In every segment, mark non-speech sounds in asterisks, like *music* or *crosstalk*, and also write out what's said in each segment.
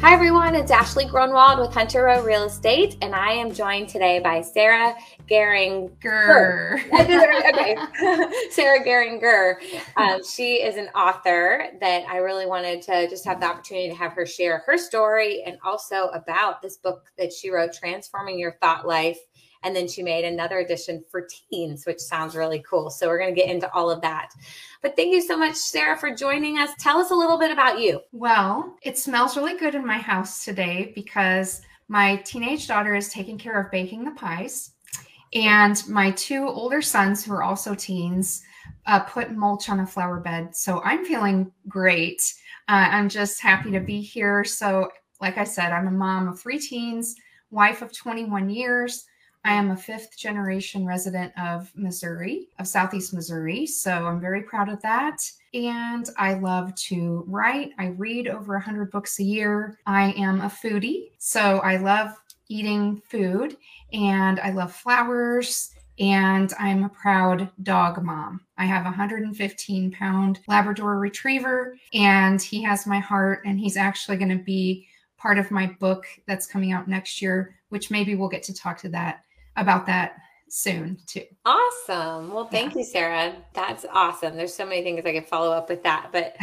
Hi everyone, it's Ashley Gronwald with Hunter Row Real Estate, and I am joined today by Sarah Geringer. *laughs* okay, *laughs* Sarah Geringer. Um, she is an author that I really wanted to just have the opportunity to have her share her story and also about this book that she wrote, Transforming Your Thought Life and then she made another edition for teens, which sounds really cool. So we're going to get into all of that. But thank you so much, Sarah, for joining us. Tell us a little bit about you. Well, it smells really good in my house today because my teenage daughter is taking care of baking the pies. And my two older sons, who are also teens, uh, put mulch on a flower bed. So I'm feeling great. Uh, I'm just happy to be here. So, like I said, I'm a mom of three teens, wife of 21 years. I am a fifth generation resident of Missouri, of Southeast Missouri. So I'm very proud of that. And I love to write. I read over 100 books a year. I am a foodie. So I love eating food and I love flowers. And I'm a proud dog mom. I have a 115 pound Labrador retriever, and he has my heart. And he's actually going to be part of my book that's coming out next year, which maybe we'll get to talk to that about that soon too. Awesome. Well, thank yeah. you, Sarah. That's awesome. There's so many things I could follow up with that, but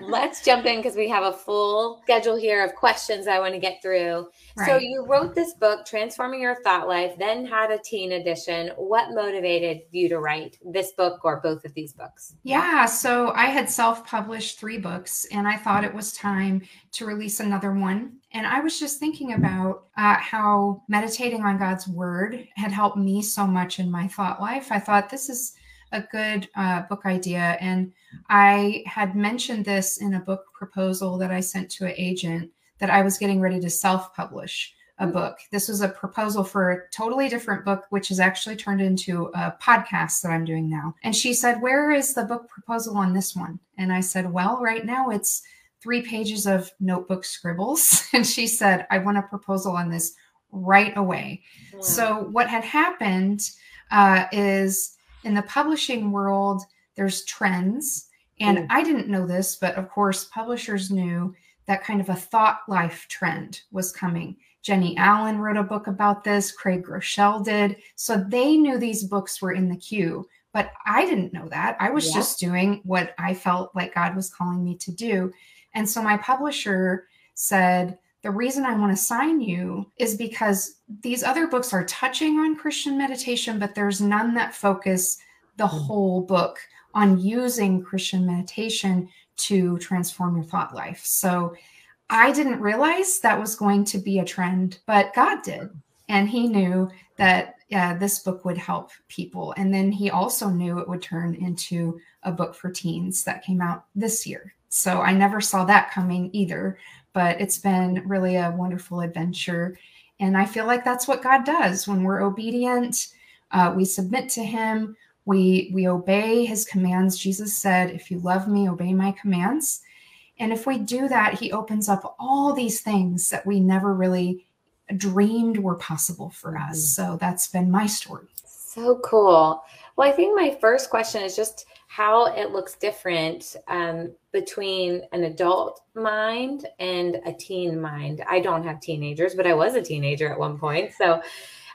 *laughs* let's jump in because we have a full schedule here of questions I want to get through. Right. So you wrote this book, Transforming Your Thought Life, then had a teen edition. What motivated you to write this book or both of these books? Yeah, so I had self-published three books and I thought it was time to release another one and I was just thinking about uh, how meditating on God's word had helped me so much in my thought life. I thought this is a good uh, book idea. And I had mentioned this in a book proposal that I sent to an agent that I was getting ready to self publish a hmm. book. This was a proposal for a totally different book, which is actually turned into a podcast that I'm doing now. And she said, Where is the book proposal on this one? And I said, Well, right now it's three pages of notebook scribbles. *laughs* And she said, I want a proposal on this right away. Wow. So, what had happened uh, is in the publishing world, there's trends. And mm. I didn't know this, but of course, publishers knew that kind of a thought life trend was coming. Jennie Allen wrote a book about this, Craig Groeschel did. So they knew these books were in the queue, but I didn't know that. I was yeah. just doing what I felt like God was calling me to do. And so my publisher said, the reason I want to sign you is because these other books are touching on Christian meditation, but there's none that focus the hmm. whole book on using Christian meditation to transform your thought life. So I didn't realize that was going to be a trend, but God did. And He knew that uh, this book would help people. And then He also knew it would turn into a book for teens that came out this year. So I never saw that coming either, but it's been really a wonderful adventure. And I feel like that's what God does when we're obedient, uh, we submit to Him, we, we obey His commands. Jesus said, If you love me, obey my commands. And if we do that, He opens up all these things that we never really dreamed were possible for us. Mm-hmm. So that's been my story. So cool. Well, I think my first question is just how it looks different um, between an adult mind and a teen mind. I don't have teenagers, but I was a teenager at one point. So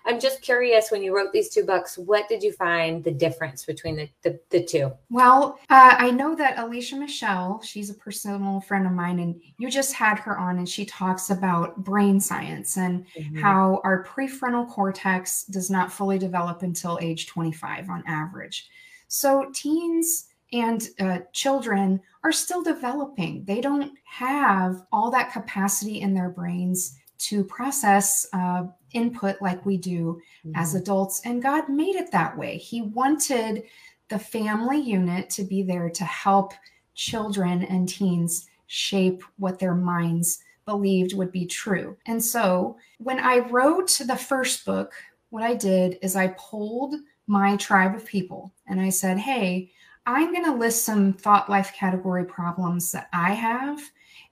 I'm just curious when you wrote these two books, what did you find the difference between the, the, the two? Well, uh, I know that Alicia Michelle, she's a personal friend of mine, and you just had her on, and she talks about brain science and mm-hmm. how our prefrontal cortex does not fully develop until age 25 on average. So teens and uh, children are still developing. They don't have all that capacity in their brains to process uh, input like we do mm-hmm. as adults. And God made it that way. He wanted the family unit to be there to help children and teens shape what their minds believed would be true. And so when I wrote the first book, what I did is I pulled my tribe of people and I said, hey, I'm going to list some thought life category problems that I have.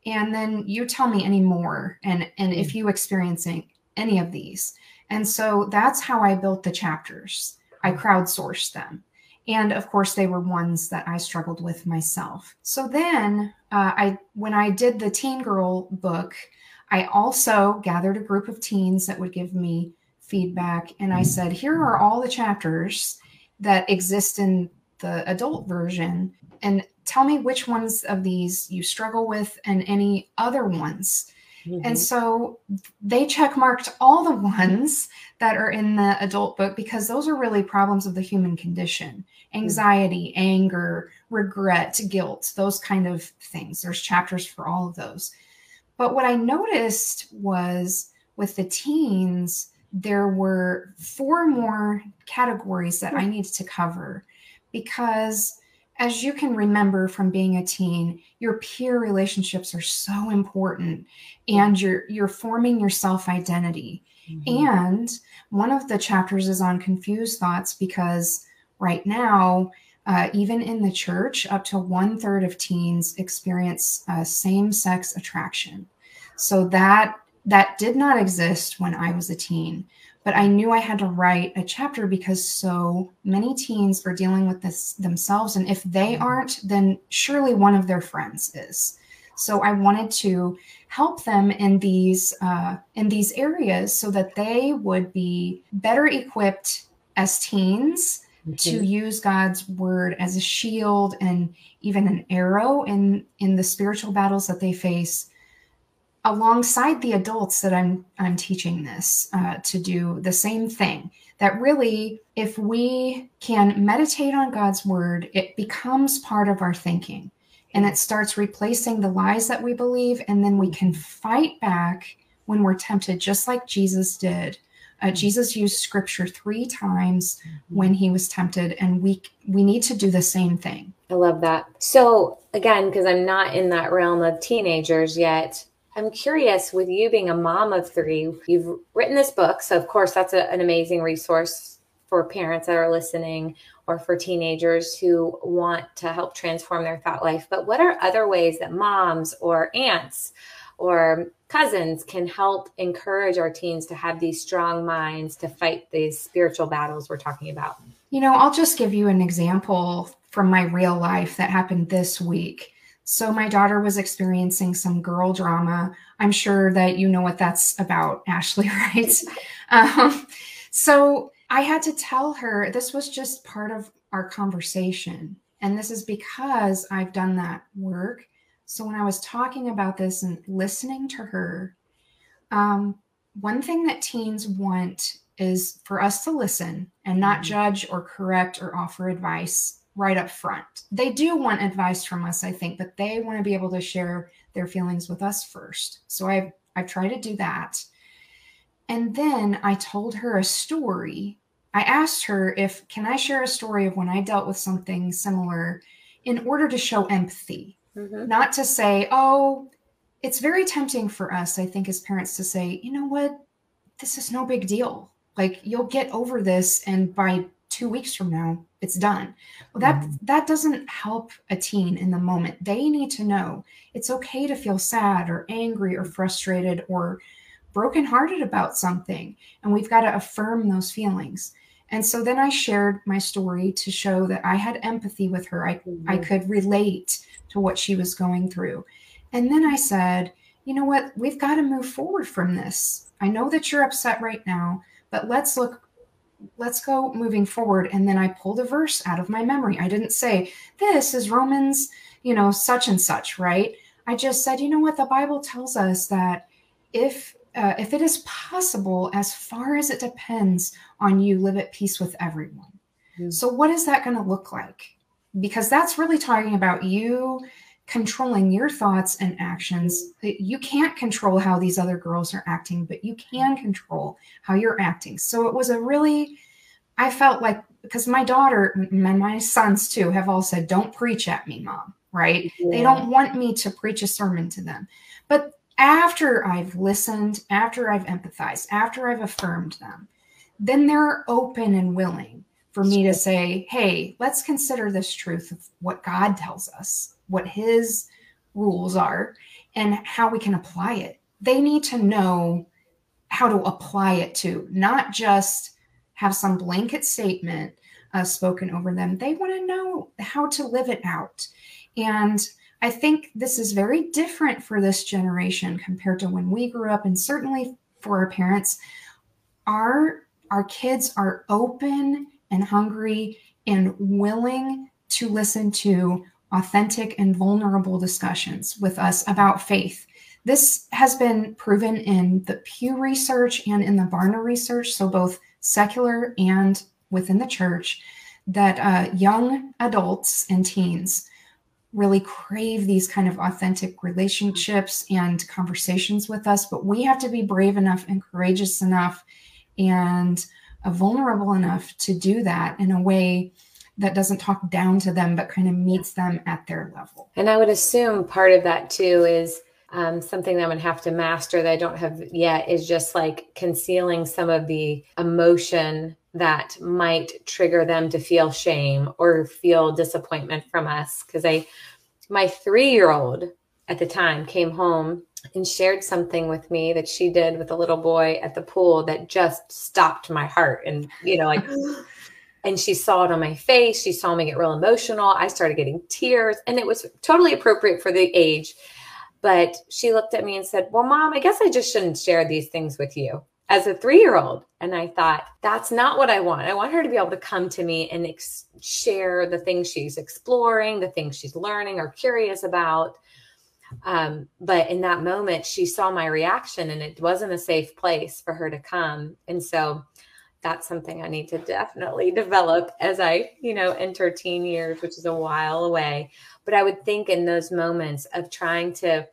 And then you tell me any more and, and if mm. you experiencing any of these. And so that's how I built the chapters. I crowdsourced them. And of course, they were ones that I struggled with myself. So then, uh, I when I did the Teen Girl book, I also gathered a group of teens that would give me feedback, and I said, "Here are all the chapters that exist in the adult version, and tell me which ones of these you struggle with, and any other ones." Mm-hmm. And so they check marked all the ones that are in the adult book because those are really problems of the human condition anxiety, mm-hmm. anger, regret, guilt, those kind of things. There's chapters for all of those. But what I noticed was with the teens, there were four more categories that I needed to cover because as you can remember from being a teen, your peer relationships are so important and you're you're forming your self-identity. Mm-hmm. And one of the chapters is on confused thoughts because right now, uh, even in the church, up to one third of teens experience uh, same-sex attraction. So that that did not exist when I was a teen but I knew I had to write a chapter because so many teens are dealing with this themselves. And if they mm-hmm. aren't, then surely one of their friends is. So I wanted to help them in these uh, in these areas so that they would be better equipped as teens mm-hmm. to use God's word as a shield and even an arrow in in the spiritual battles that they face alongside the adults that I'm I'm teaching this uh, to do the same thing. That really, if we can meditate on God's word, it becomes part of our thinking, and it starts replacing the lies that we believe, and then we can fight back when we're tempted, just like Jesus did. Uh, mm-hmm. Jesus used scripture three times mm-hmm. when he was tempted, and we we need to do the same thing. I love that. So again, because I'm not in that realm of teenagers yet, I'm curious with you being a mom of three, you've written this book. So, of course, that's a, an amazing resource for parents that are listening or for teenagers who want to help transform their thought life. But what are other ways that moms or aunts or cousins can help encourage our teens to have these strong minds to fight these spiritual battles we're talking about? You know, I'll just give you an example from my real life that happened this week. So my daughter was experiencing some girl drama. I'm sure that you know what that's about, *laughs* Ashley, right? um, so I had to tell her this was just part of our conversation. And this is because I've done that work. So when I was talking about this and listening to her, um, one thing that teens want is for us to listen and not mm-hmm. judge or correct or offer advice right up front. They do want advice from us, I think, but they want to be able to share their feelings with us first. So I've I've tried to do that. And then I told her a story. I asked her if can I share a story of when I dealt with something similar in order to show empathy. Mm-hmm. Not to say, "Oh, it's very tempting for us, I think as parents to say, "You know what? This is no big deal. Like you'll get over this and by 2 weeks from now, it's done. Well that mm-hmm. that doesn't help a teen in the moment. They need to know. It's okay to feel sad or angry or frustrated or brokenhearted about something and we've got to affirm those feelings. And so then i shared my story to show that i had empathy with her. I, mm-hmm. I could relate to what she was going through. And then i said you know what? We've got to move forward from this. I know that you're upset right now but let's look let's go moving forward. And then I pulled a verse out of my memory. I didn't say, this is Romans, you know, such and such, right? I just said, you know what? The Bible tells us that if uh, if it is possible, as far as it depends on you, live at peace with everyone. Mm-hmm. So, what is that going to look like? Because that's really talking about you controlling your thoughts and actions. You can't control how these other girls are acting, but you can control how you're acting. So it was a really, I felt like, because my daughter and my sons too have all said, don't preach at me, mom, right? Yeah. They don't want me to preach a sermon to them. But after I've listened, after I've empathized, after I've affirmed them, then they're open and willing for me to say, hey, let's consider this truth of what God tells us, what his rules are, and how we can apply it. They need to know how to apply it to, not just have some blanket statement uh, spoken over them. They want to know how to live it out. And I think this is very different for this generation compared to when we grew up, and certainly for our parents. Our our kids are open and hungry and willing to listen to authentic and vulnerable discussions with us about faith. This has been proven in the Pew research and in the Barna research, so both secular and within the church, that uh, young adults and teens really crave these kind of authentic relationships and conversations with us. But we have to be brave enough and courageous enough and vulnerable enough to do that in a way that doesn't talk down to them, but kind of meets them at their level. And I would assume part of that too is um, something that I'm gonna have to master that I don't have yet is just like concealing some of the emotion that might trigger them to feel shame or feel disappointment from us. Because I, my three year old at the time came home and shared something with me that she did with a little boy at the pool that just stopped my heart. And, you know, like, *laughs* and she saw it on my face. She saw me get real emotional. I started getting tears, and it was totally appropriate for the age. But she looked at me and said, Well, mom, I guess I just shouldn't share these things with you as a three year old. And I thought, that's not what I want. I want her to be able to come to me and ex- share the things she's exploring, the things she's learning or curious about. Um, but in that moment, she saw my reaction and it wasn't a safe place for her to come. And so that's something I need to definitely develop as I, you know, enter teen years, which is a while away. But I would think in those moments of trying to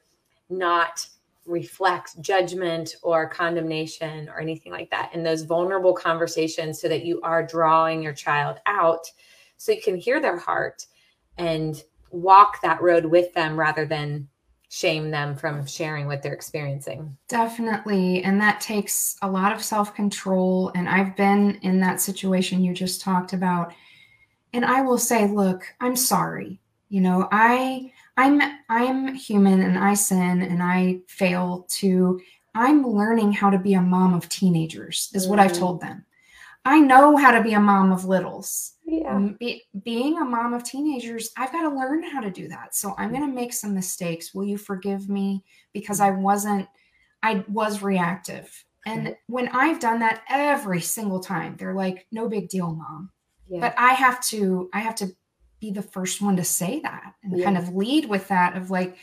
not reflect judgment or condemnation or anything like that in those vulnerable conversations so that you are drawing your child out so you can hear their heart and walk that road with them rather than shame them from sharing what they're experiencing. Definitely. And that takes a lot of self control. And I've been in that situation you just talked about. And I will say, look, I'm sorry. You know, I I'm I'm human and I sin and I fail to I'm learning how to be a mom of teenagers is what I've mm. told them. I know how to be a mom of littles. Yeah. Be, being a mom of teenagers, I've got to learn how to do that. So I'm going to make some mistakes. Will you forgive me because I wasn't I was reactive. And when I've done that every single time, they're like, "No big deal, mom." Yeah. But I have to I have to be the first one to say that and yeah. kind of lead with that of like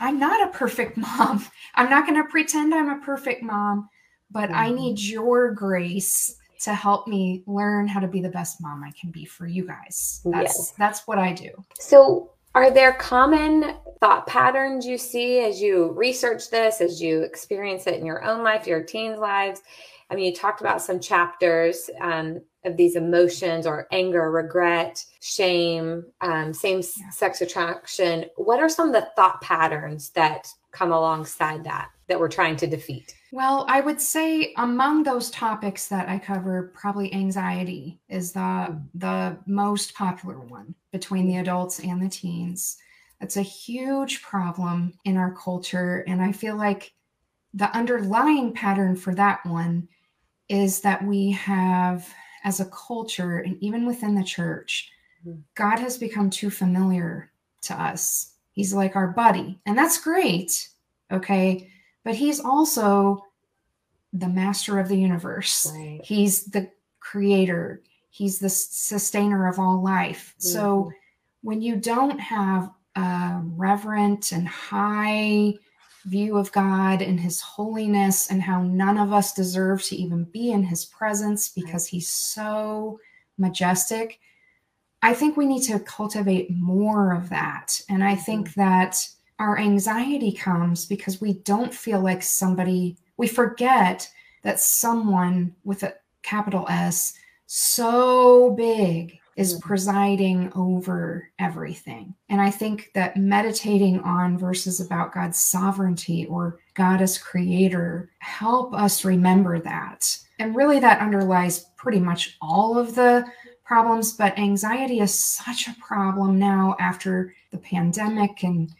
i'm not a perfect *laughs* mom i'm not going to pretend i'm a perfect mom but mm-hmm. i need your grace to help me learn how to be the best mom i can be for you guys. That's yes. that's what i do. So are there common thought patterns you see as you research this as you experience it in your own life your teens lives? I mean you talked about some chapters um, of these emotions or anger, regret, shame, um, same yeah. sex attraction. What are some of the thought patterns that come alongside that that we're trying to defeat? Well, I would say among those topics that I cover, probably anxiety is the the most popular one between the adults and the teens. That's a huge problem in our culture, and I feel like the underlying pattern for that one is that we have as a culture and even within the church, mm-hmm. God has become too familiar to us. He's like our buddy, and that's great. Okay. But he's also the master of the universe, right. he's the creator, he's the sustainer of all life. Mm-hmm. So when you don't have a reverent and high view of God and his holiness and how none of us deserve to even be in his presence because he's so majestic. I think we need to cultivate more of that. And I think mm-hmm. that our anxiety comes because we don't feel like somebody, we forget that someone with a capital S so big is Mhm. presiding over everything. And I think that meditating on verses about God's sovereignty or God as creator help us remember that. And really, that underlies pretty much all of the problems. But anxiety is such a problem now after the pandemic and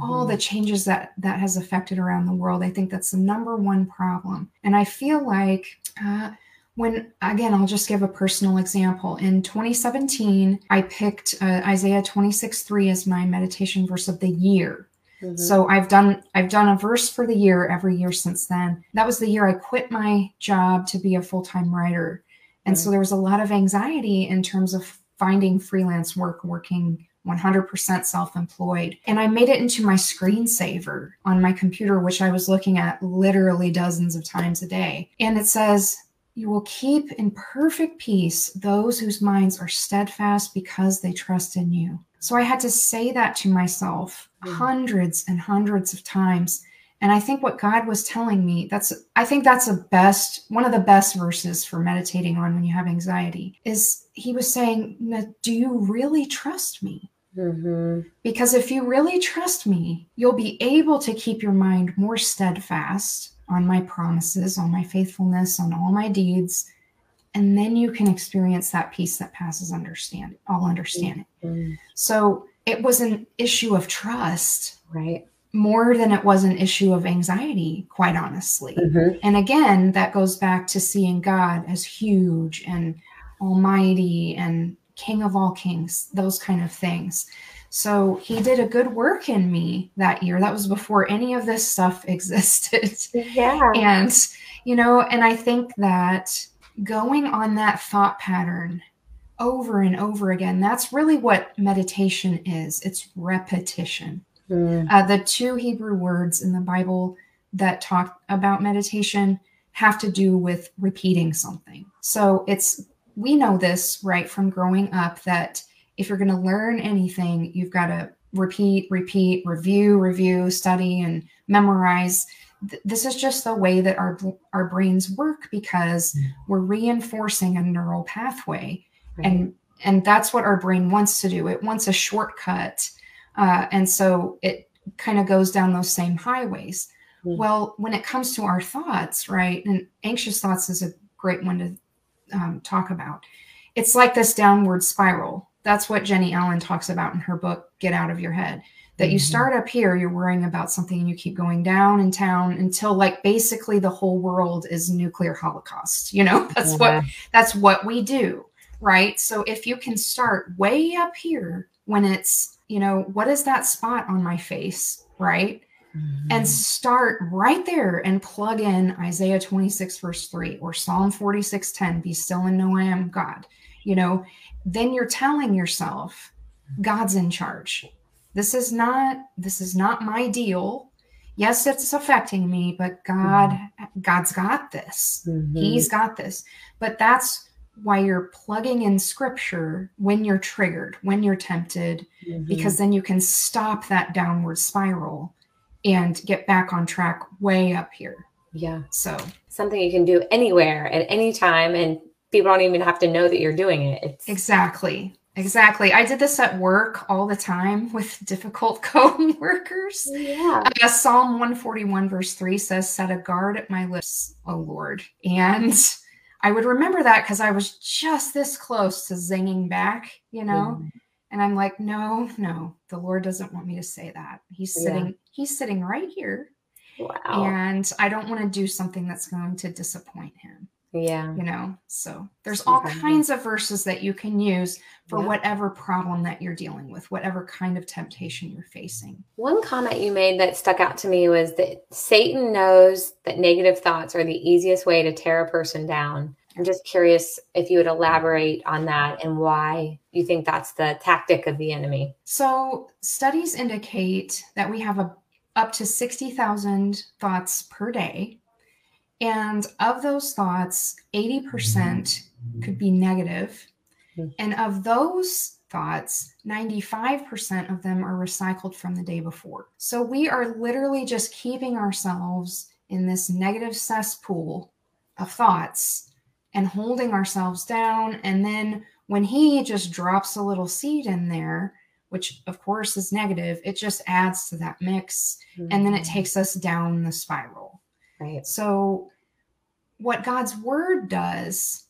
all Mhm. the changes that that has affected around the world i think that's the number one problem and i feel like uh, when again i'll just give a personal example in 2017 i picked uh, isaiah 26 3 as my meditation verse of the year Mhm. so i've done i've done a verse for the year every year since then that was the year i quit my job to be a full-time writer and so there was a lot of anxiety in terms of finding freelance work working 100% self employed. And I made it into my screensaver on my computer, which I was looking at literally dozens of times a day. And it says, You will keep in perfect peace those whose minds are steadfast because they trust in you. So I had to say that to myself Mhm. hundreds and hundreds of times. And I think what God was telling me, that's I think that's a best one of the best verses for meditating on when you have anxiety is he was saying, do you really trust me? Mhm. Because if you really trust me, you'll be able to keep your mind more steadfast on my promises, on my faithfulness, on all my deeds, and then you can experience that peace that passes understand all understanding. Mhm. So it was an issue of trust Right. more than it was an issue of anxiety, quite honestly. Mhm. And again, that goes back to seeing God as huge and almighty and king of all kings, those kind of things. So he did a good work in me that year. That was before any of this stuff *laughs* existed. Yeah. and, you know, and I think that going on that thought pattern over and over again, that's really what meditation is it's repetition. Mm. Uh, the two Hebrew words in the Bible that talk about meditation have to do with repeating something. So it's, we know this right from growing up that if you're going to learn anything, you've got to repeat, repeat, review, review, study, and memorize. Th- This is just the way that our our brains work because we're reinforcing a neural pathway. Right. and and that's what our brain wants to do. It wants a shortcut. Uh, and so it kind of goes down those same highways. Hmm. well when it comes to our thoughts right and anxious thoughts is a great one to um, talk about. It's like this downward spiral that's what jennie allen talks about in her book get out of your head that you Mhm. start up here you're worrying about something and you keep going down in town until like basically the whole world is nuclear holocaust you know? *laughs* That's what that's what we do right? So if you can start way up here when it's you know what is that spot on my face right? And Mhm. start right there and plug in isaiah 26 verse 3 or psalm 46 10 be still and know i am god you know then you're telling yourself god's in charge this is not this is not my deal yes it's affecting me but god god's got this Mhm. He's got this. But that's why you're plugging in scripture when you're triggered, when you're tempted, Mhm. because then you can stop that downward spiral and get back on track way up here. yeah, So, something you can do anywhere at any time, and people don't even have to know that you're doing it. It's exactly. Exactly. I did this at work all the time with difficult *laughs* co-workers. yeah. Uh, Psalm 141, verse 3 says, Set a guard at my lips, O Lord. And I would remember that because I was just this close to zinging back, you know? Mm-hmm. And I'm like, no, no, the Lord doesn't want me to say that. He's Yeah. sitting, he's sitting right here. Wow. And I don't want to do something that's going to disappoint him, Yeah. you know? So there's all kinds of verses that you can use for Yeah. whatever problem that you're dealing with, whatever kind of temptation you're facing. One comment you made that stuck out to me was that Satan knows that negative thoughts are the easiest way to tear a person down. I'm just curious if you would elaborate on that and why you think that's the tactic of the enemy. So, studies indicate that we have a, up to 60,000 thoughts per day. And of those thoughts, 80% could be negative. Mhm. And of those thoughts, 95% of them are recycled from the day before. So, we are literally just keeping ourselves in this negative cesspool of thoughts and holding ourselves down. And then when he just drops a little seed in there, which of course is negative, it just adds to that mix mm-hmm. and then it mm-hmm. takes us down the spiral. Right. So, what God's word does,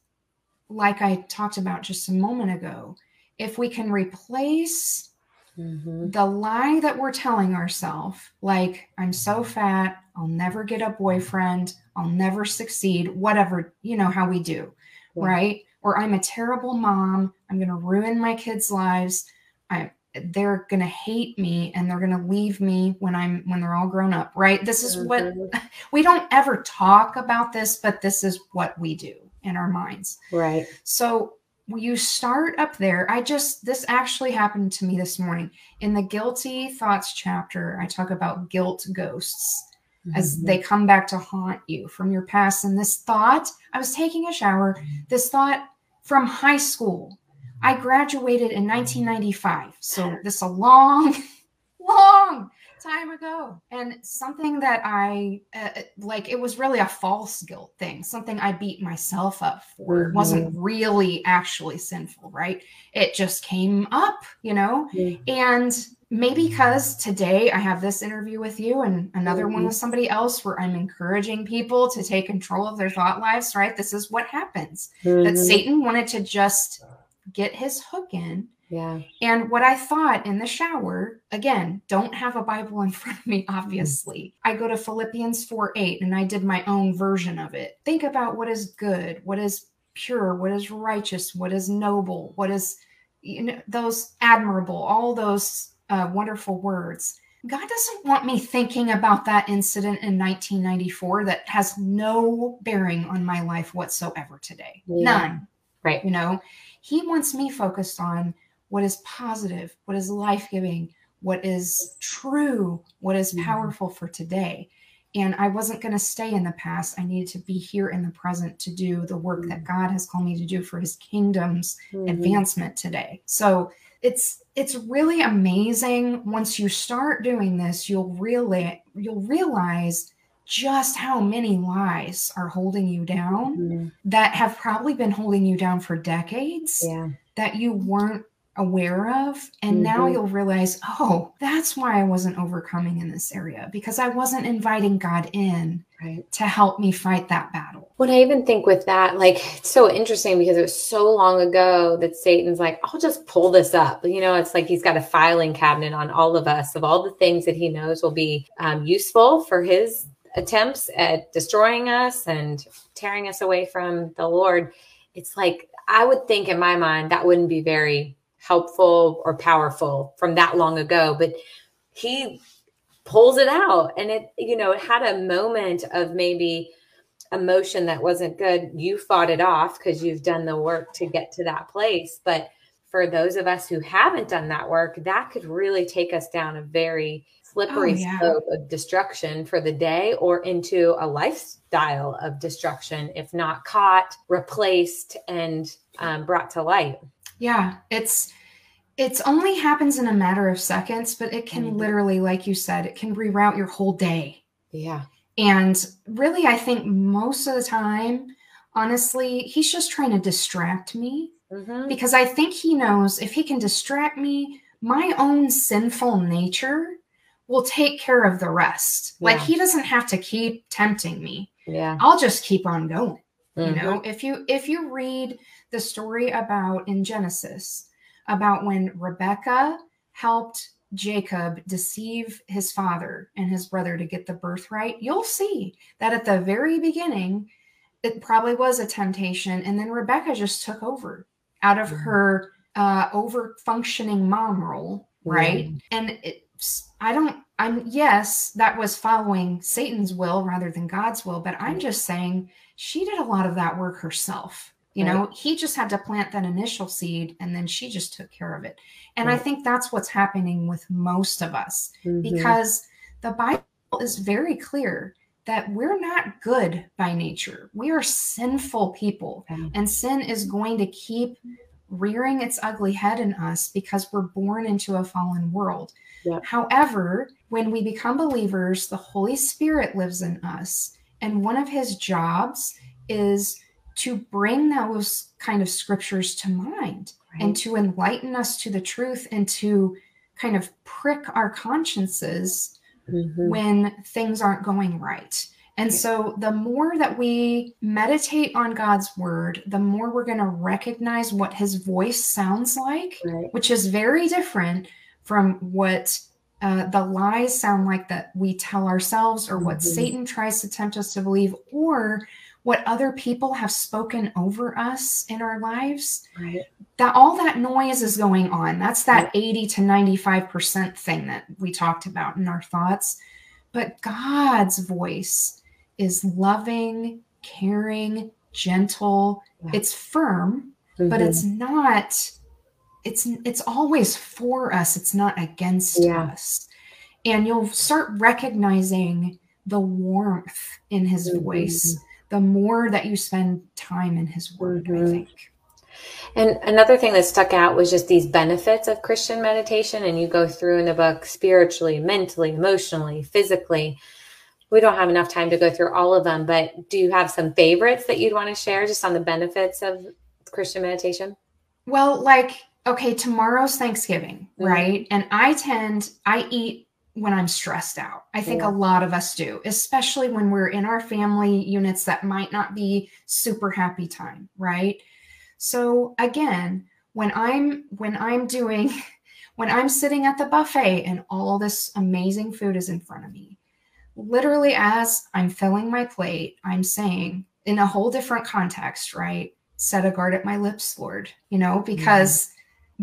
like I talked about just a moment ago, if we can replace mm-hmm. the lie that we're telling ourselves, like, I'm so fat, I'll never get a boyfriend, I'll never succeed, whatever, you know, how we do, yeah. right? Or I'm a terrible mom, I'm going to ruin my kids' lives. I, they're going to hate me and they're going to leave me when I'm when they're all grown up, right? This is mm-hmm. what *laughs* we don't ever talk about this, but this is what we do in our minds. Right. So you start up there. I just, this actually happened to me this morning. In the guilty thoughts chapter, I talk about guilt ghosts mm-hmm. as they come back to haunt you from your past. And this thought, I was taking a shower, this thought from high school. I graduated in 1995. So this a long, *laughs* long time ago and something that i uh, like it was really a false guilt thing something i beat myself up for it wasn't mm-hmm. really actually sinful right it just came up you know and maybe because today i have this interview with you and another mm-hmm. one with somebody else where i'm encouraging people to take control of their thought lives right this is what happens that mm-hmm. satan wanted to just get his hook in yeah. And what I thought in the shower, again, don't have a Bible in *laughs* front of me, obviously. I go to Philippians 4 8 and I did my own version of it. Think about what is good, what is pure, what is righteous, what is noble, what is, you know, those admirable, all those uh, wonderful words. God doesn't want me thinking about that incident in 1994 that has no bearing on my life whatsoever today. Yeah. None. Right. You know, He wants me focused on what is positive, what is life giving, what is true, what is mm-hmm. powerful for today. And I wasn't going to stay in the past. I needed to be here in the present to do the work that mm-hmm. God has called me to do for his kingdom's mm-hmm. advancement today. So it's it's really amazing once you start doing this, you'll really you'll realize just how many lies are holding you down mm-hmm. that have probably been holding you down for decades yeah. that you weren't aware of. And mm-hmm. now you'll realize, oh, that's why I wasn't overcoming in this area because I wasn't inviting God in right. to help me fight that battle. When I even think with that, like it's so interesting because it was so long ago that Satan's like, I'll just pull this up. You know, it's like he's got a filing cabinet on all of us of all the things that he knows will be um, useful for his attempts at destroying us and tearing us away from the Lord. It's like, I would think in my mind that wouldn't be very helpful or powerful from that long ago, but he pulls it out and it, you know, it had a moment of maybe emotion that wasn't good. You fought it off because you've done the work to get to that place. But for those of us who haven't done that work, that could really take us down a very slippery oh, yeah. slope of destruction for the day or into a lifestyle of destruction if not caught, replaced, and um, brought to light. Yeah, it's it's only happens in a matter of seconds, but it can mm-hmm. literally, like you said, it can reroute your whole day. Yeah. And really, I think most of the time, honestly, he's just trying to distract me mm-hmm. because I think he knows if he can distract me, my own sinful nature will take care of the rest. Yeah. Like he doesn't have to keep tempting me. Yeah. I'll just keep on going. Mm-hmm. You know, if you if you read the story about in Genesis about when Rebecca helped Jacob deceive his father and his brother to get the birthright, you'll see that at the very beginning, it probably was a temptation. And then Rebecca just took over out of mm-hmm. her uh, over functioning mom role, right? Mm-hmm. And it's, I don't, I'm, yes, that was following Satan's will rather than God's will, but I'm just saying she did a lot of that work herself you right. know, he just had to plant that initial seed and then she just took care of it. And right. I think that's what's happening with most of us mm-hmm. because the Bible is very clear that we're not good by nature. We are sinful people, yeah. and sin is going to keep rearing its ugly head in us because we're born into a fallen world. Yeah. However, when we become believers, the Holy Spirit lives in us, and one of his jobs is to bring those kind of scriptures to mind right. and to enlighten us to the truth and to kind of prick our consciences mm-hmm. when things aren't going right. And so, the more that we meditate on God's word, the more we're going to recognize what his voice sounds like, right. which is very different from what uh, the lies sound like that we tell ourselves or what mm-hmm. Satan tries to tempt us to believe, or what other people have spoken over us in our lives right. that all that noise is going on that's that 80 to 95% thing that we talked about in our thoughts but god's voice is loving caring gentle yeah. it's firm mm-hmm. but it's not it's it's always for us it's not against yeah. us and you'll start recognizing the warmth in his mm-hmm. voice the more that you spend time in his word, mm-hmm. I think. And another thing that stuck out was just these benefits of Christian meditation. And you go through in the book spiritually, mentally, emotionally, physically. We don't have enough time to go through all of them, but do you have some favorites that you'd want to share just on the benefits of Christian meditation? Well, like, okay, tomorrow's Thanksgiving, mm-hmm. right? And I tend, I eat when I'm stressed out. I think yeah. a lot of us do, especially when we're in our family units that might not be super happy time, right? So again, when I'm when I'm doing *laughs* when I'm sitting at the buffet and all this amazing food is in front of me, literally as I'm filling my plate, I'm saying in a whole different context, right? Set a guard at my lips, Lord, you know, because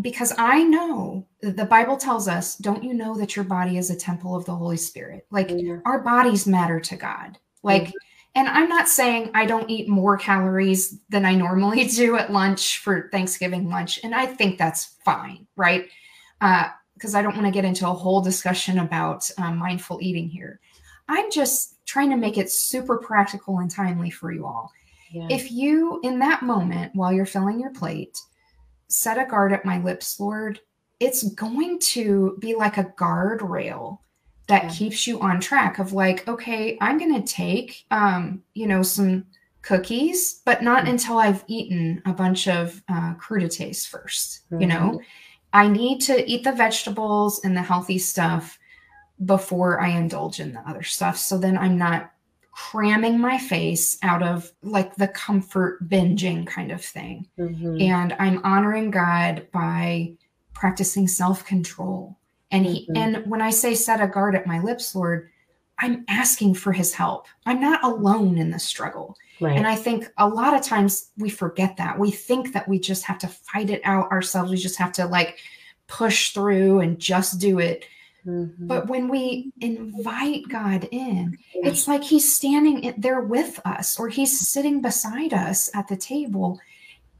because I know the Bible tells us, don't you know that your body is a temple of the Holy Spirit? Like mm-hmm. our bodies matter to God. Like, mm-hmm. and I'm not saying I don't eat more calories than I normally *laughs* do at lunch for Thanksgiving lunch. And I think that's fine, right? Because uh, I don't want to get into a whole discussion about um, mindful eating here. I'm just trying to make it super practical and timely for you all. Yeah. If you, in that moment, while you're filling your plate, set a guard at my lips, Lord, it's going to be like a guardrail that yeah. keeps you on track of like, okay, I'm going to take, um, you know, some cookies, but not mm-hmm. until I've eaten a bunch of uh, crudités 1st mm-hmm. You know, mm-hmm. I need to eat the vegetables and the healthy stuff before I indulge in the other stuff. So then I'm not cramming my face out of like the comfort binging kind of thing. Mm-hmm. And I'm honoring God by practicing self-control. And he mm-hmm. and when I say set a guard at my lips, Lord, I'm asking for his help. I'm not alone in the struggle. Right. And I think a lot of times we forget that. We think that we just have to fight it out ourselves. We just have to like push through and just do it. Mm-hmm. But when we invite God in, it's like He's standing there with us or He's sitting beside us at the table.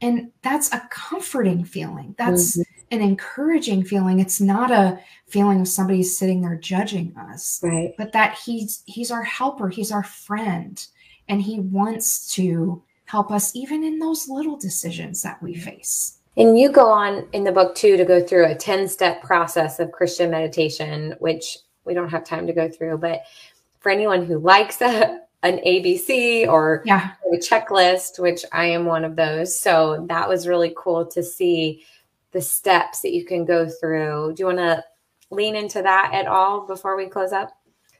And that's a comforting feeling. That's mm-hmm. an encouraging feeling. It's not a feeling of somebody sitting there judging us, right? But that He's He's our helper, He's our friend, and He wants to help us even in those little decisions that we face. And you go on in the book too to go through a 10 step process of Christian meditation, which we don't have time to go through. But for anyone who likes a, an ABC or yeah. a checklist, which I am one of those. So that was really cool to see the steps that you can go through. Do you want to lean into that at all before we close up?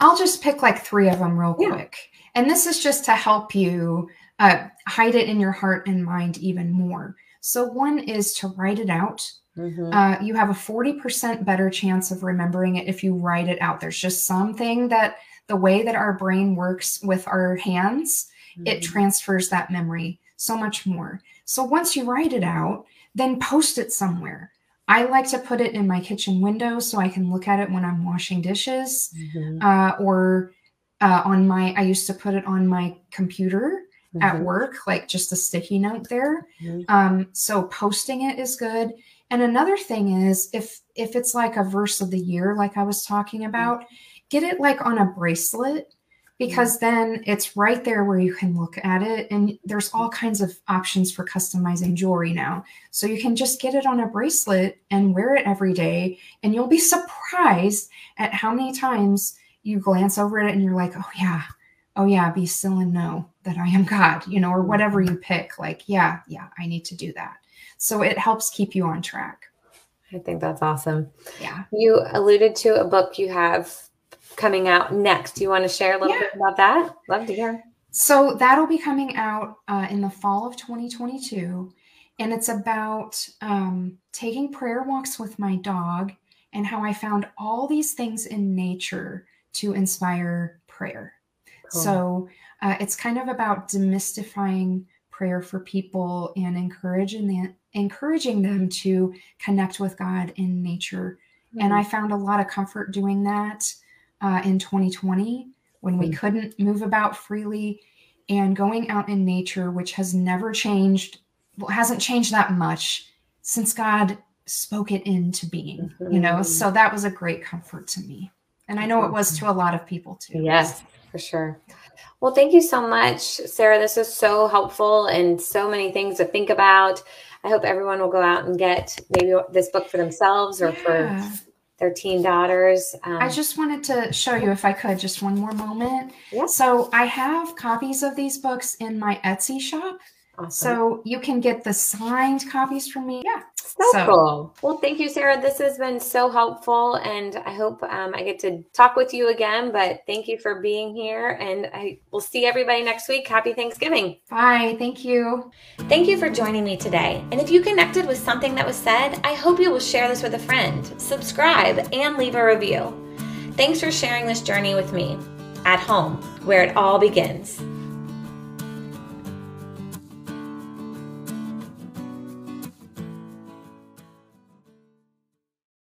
I'll just pick like three of them real yeah. quick. And this is just to help you uh, hide it in your heart and mind even more. So, one is to write it out. Mm-hmm. Uh, you have a 40% better chance of remembering it if you write it out. There's just something that the way that our brain works with our hands, mm-hmm. it transfers that memory so much more. So, once you write it out, then post it somewhere. I like to put it in my kitchen window so I can look at it when I'm washing dishes mm-hmm. uh, or uh, on my, I used to put it on my computer mm-hmm. at work, like just a sticky note there. Mm-hmm. Um, so posting it is good. And another thing is if if it's like a verse of the year, like I was talking mm-hmm. about, get it like on a bracelet because then it's right there where you can look at it and there's all kinds of options for customizing jewelry now so you can just get it on a bracelet and wear it every day and you'll be surprised at how many times you glance over it and you're like oh yeah oh yeah, be still and know that I am God, you know, or whatever you pick. Like, yeah, yeah, I need to do that. So it helps keep you on track. I think that's awesome. Yeah. You alluded to a book you have coming out next. Do you want to share a little Yeah. bit about that? Love to hear. So that'll be coming out uh, in the fall of 2022. And it's about um, taking prayer walks with my dog and how I found all these things in nature to inspire prayer. Cool. So uh, it's kind of about demystifying prayer for people and encouraging them, encouraging them to connect with God in nature. And I found a lot of comfort doing that uh, in 2020 when we Mm. couldn't move about freely and going out in nature, which has never changed, well, hasn't changed that much since God spoke it into being, you know? Mhm. So that was a great comfort to me. And I know it was to a lot of people too. Yes, for sure. Well, thank you so much, Sarah. This is so helpful and so many things to think about. I hope everyone will go out and get maybe this book for themselves or for Yeah. their teen daughters. Um, I just wanted to show you, if I could, just one more moment. Yeah. So I have copies of these books in my Etsy shop. awesome. So you can get the signed copies from me. Yeah. So, So- cool. Well, thank you, Sarah. This has been so helpful, and I hope um, I get to talk with you again. But thank you for being here, and I will see everybody next week. Happy Thanksgiving. Bye. Thank you. Thank you for joining me today. And if you connected with something that was said, I hope you will share this with a friend, subscribe, and leave a review. Thanks for sharing this journey with me at home, where it all begins.